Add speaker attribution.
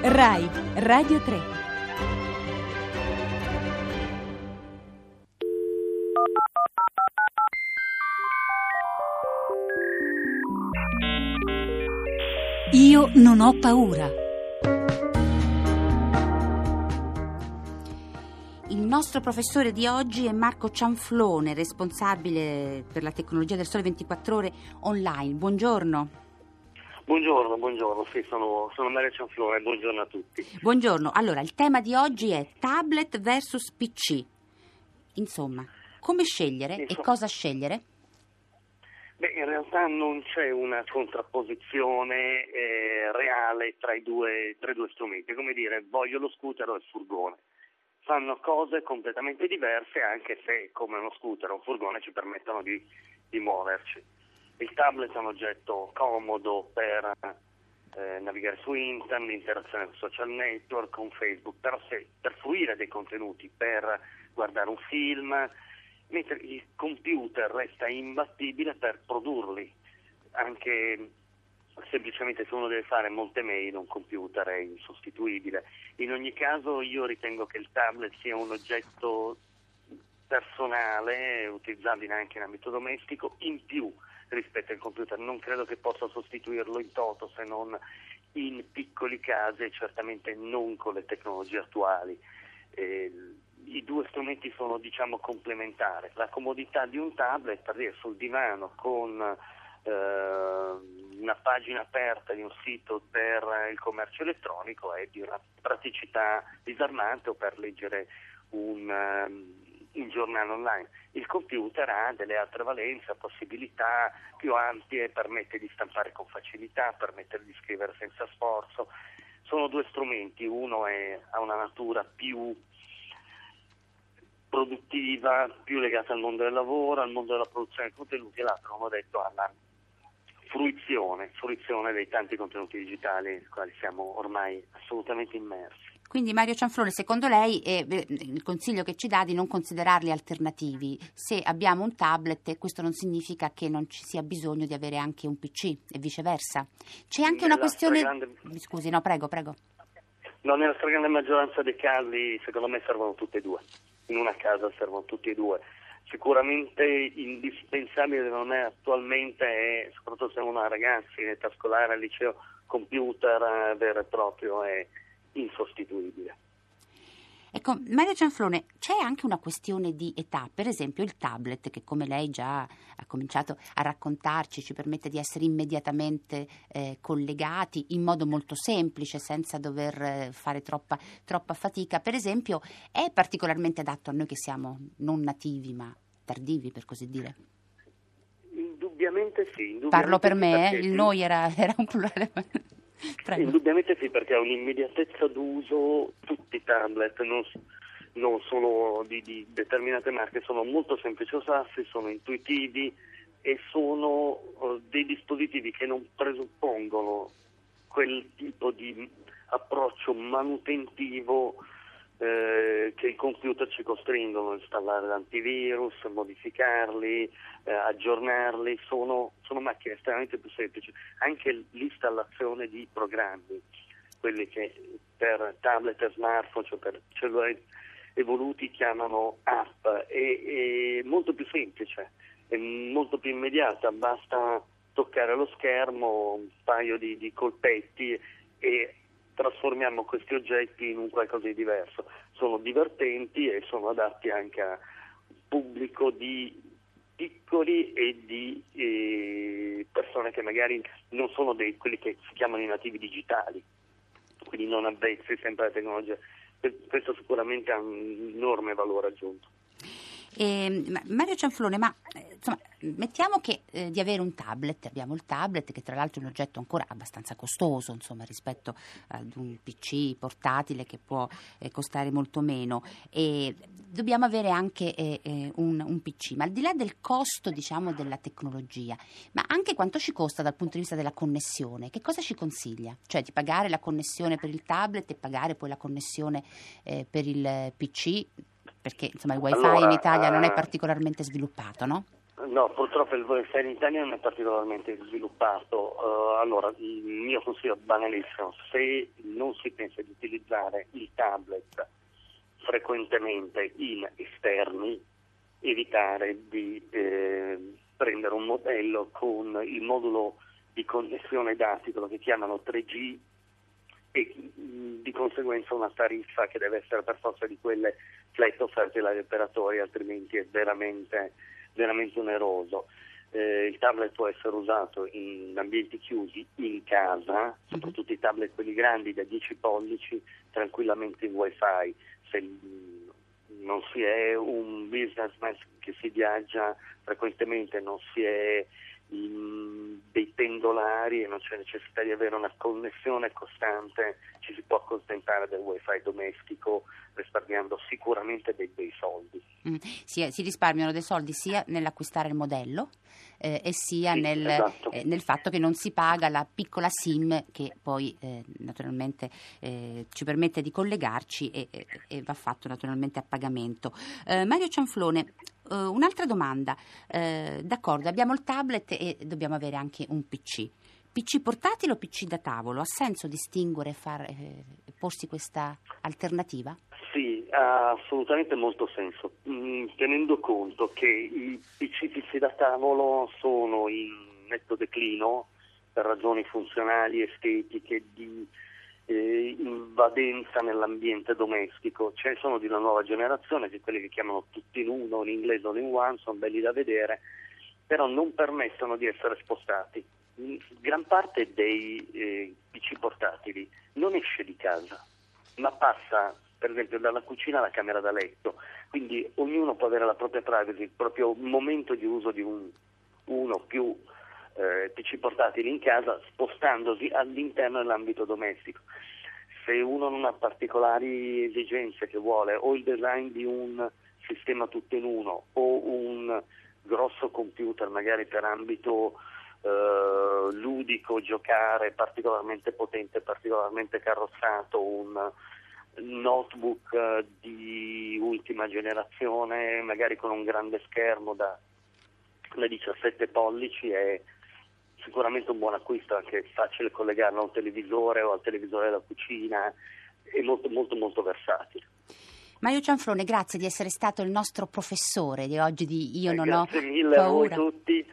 Speaker 1: RAI Radio 3 Io non ho paura.
Speaker 2: Il nostro professore di oggi è Marco Cianflone, responsabile per la tecnologia del Sole 24 Ore online. Buongiorno.
Speaker 3: Buongiorno, buongiorno, sì, sono, sono Mario Cianflone, buongiorno a tutti.
Speaker 2: Buongiorno, allora il tema di oggi è tablet versus PC. Insomma, come scegliere
Speaker 3: Insomma.
Speaker 2: e cosa scegliere?
Speaker 3: Beh, in realtà non c'è una contrapposizione eh, reale tra i, due, tra i due strumenti, come dire voglio lo scooter o il furgone. Fanno cose completamente diverse anche se come uno scooter o un furgone ci permettono di, di muoverci. Il tablet è un oggetto comodo per eh, navigare su internet, interazione con social network, con Facebook, però se, per fruire dei contenuti, per guardare un film, mentre il computer resta imbattibile per produrli. Anche semplicemente se uno deve fare molte mail, un computer è insostituibile. In ogni caso io ritengo che il tablet sia un oggetto personale, utilizzabile anche in ambito domestico, in più rispetto al computer. Non credo che possa sostituirlo in toto se non in piccoli casi e certamente non con le tecnologie attuali. Eh, I due strumenti sono diciamo complementari. La comodità di un tablet per dire sul divano con eh, una pagina aperta di un sito per il commercio elettronico è di una praticità disarmante o per leggere un, um, un giornale online. Il computer ha delle altre valenze, possibilità più ampie, permette di stampare con facilità, permette di scrivere senza sforzo. Sono due strumenti, uno è, ha una natura più produttiva, più legata al mondo del lavoro, al mondo della produzione di contenuti, e l'altro, come ho detto, alla fruizione, fruizione dei tanti contenuti digitali nei quali siamo ormai assolutamente immersi.
Speaker 2: Quindi Mario Cianflone, secondo lei eh, il consiglio che ci dà di non considerarli alternativi. Se abbiamo un tablet questo non significa che non ci sia bisogno di avere anche un PC e viceversa. C'è anche una questione... Mi Scusi, no, prego, prego.
Speaker 3: No, nella stragrande maggioranza dei casi, secondo me, servono tutti e due. In una casa servono tutti e due. Sicuramente indispensabile secondo me attualmente è, soprattutto se uno ha ragazzi in età scolare, al liceo, computer eh, vero e proprio è insostituibile.
Speaker 2: Ecco, Mario Cianflone, c'è anche una questione di età, per esempio il tablet che come lei già ha cominciato a raccontarci ci permette di essere immediatamente eh, collegati in modo molto semplice senza dover eh, fare troppa, troppa fatica, per esempio è particolarmente adatto a noi che siamo non nativi ma tardivi per così dire.
Speaker 3: Indubbiamente sì. Indubbiamente
Speaker 2: Parlo per me, eh, il noi era, era un plurale. Prego.
Speaker 3: Indubbiamente sì, perché ha un'immediatezza d'uso, tutti i tablet, non, non solo di, di determinate marche, sono molto semplici usarsi, sono intuitivi e sono eh, dei dispositivi che non presuppongono quel tipo di approccio manutentivo eh, che i computer ci costringono a installare l'antivirus, modificarli, eh, aggiornarli, sono, sono macchine estremamente più semplici. Anche l'installazione di programmi, quelli che per tablet e smartphone, cioè per cellulari evoluti chiamano app, è, è molto più semplice, è molto più immediata, basta toccare lo schermo, un paio di, di colpetti e trasformiamo questi oggetti in un qualcosa di diverso. Sono divertenti e sono adatti anche a un pubblico di piccoli e di eh, persone che magari non sono dei, quelli che si chiamano i nativi digitali, quindi non avvezzi sempre alla tecnologia. Que- Questo sicuramente ha un enorme valore aggiunto.
Speaker 2: Eh, ma- Mario Cianflone, ma mettiamo che eh, di avere un tablet, abbiamo il tablet che tra l'altro è un oggetto ancora abbastanza costoso insomma, rispetto ad un PC portatile che può eh, costare molto meno e dobbiamo avere anche eh, eh, un, un PC, ma al di là del costo diciamo, della tecnologia, ma anche quanto ci costa dal punto di vista della connessione, che cosa ci consiglia? Cioè di pagare la connessione per il tablet e pagare poi la connessione eh, per il PC? Perché insomma il wifi
Speaker 3: Allora,
Speaker 2: in Italia non è
Speaker 3: eh,
Speaker 2: particolarmente sviluppato, no?
Speaker 3: No, purtroppo il wifi in Italia non è particolarmente sviluppato. Eh, allora, in mio consiglio banalissimo, se non si pensa di utilizzare il tablet frequentemente in esterni, evitare di eh, prendere un modello con il modulo di connessione dati, quello che chiamano 3G, e di conseguenza una tariffa che deve essere per forza di quelle flat offerte dagli operatori, altrimenti è veramente, veramente oneroso. Eh, il tablet può essere usato in ambienti chiusi in casa, soprattutto i tablet quelli grandi da 10 pollici, tranquillamente in wifi. Se non si è un businessman che si viaggia frequentemente, non si è dei pendolari e non c'è necessità di avere una connessione costante, ci si può accontentare del wifi domestico risparmiando sicuramente dei bei soldi.
Speaker 2: Mm, si, si, risparmiano dei soldi sia nell'acquistare il modello eh, e sia
Speaker 3: sì,
Speaker 2: nel,
Speaker 3: esatto.
Speaker 2: eh, nel, fatto che non si paga la piccola SIM che poi eh, naturalmente eh, ci permette di collegarci e, e, e, va fatto naturalmente a pagamento. Eh, Mario Cianflone, eh, un'altra domanda. d'accordo, abbiamo il tablet e dobbiamo avere anche un PC. PC portatile o PC da tavolo? Ha senso distinguere e far, eh, porsi questa alternativa?
Speaker 3: Sì, ha assolutamente molto senso, mm, tenendo conto che i PC fissi da tavolo sono in netto declino per ragioni funzionali, estetiche, di eh, invadenza nell'ambiente domestico. Ce ne sono di una nuova generazione, che quelli che chiamano tutti in uno, in inglese o in one, sono belli da vedere, però non permettono di essere spostati. Gran parte dei eh, PC portatili non esce di casa, ma passa per esempio dalla cucina alla camera da letto, quindi ognuno può avere la propria privacy, il proprio momento di uso di un, uno più eh, PC portatili in casa spostandosi all'interno dell'ambito domestico. Se uno non ha particolari esigenze che vuole o il design di un sistema tutto in uno o un grosso computer magari per ambito eh, ludico, giocare particolarmente potente, particolarmente carrozzato, un notebook eh, di ultima generazione, magari con un grande schermo da, da 17 pollici, è sicuramente un buon acquisto, anche facile collegarlo a un televisore o al televisore della cucina, è molto molto molto versatile.
Speaker 2: Mario Cianfrone, grazie di essere stato il nostro professore di oggi di Io
Speaker 3: eh,
Speaker 2: non ho.
Speaker 3: Grazie mille
Speaker 2: paura.
Speaker 3: a voi tutti.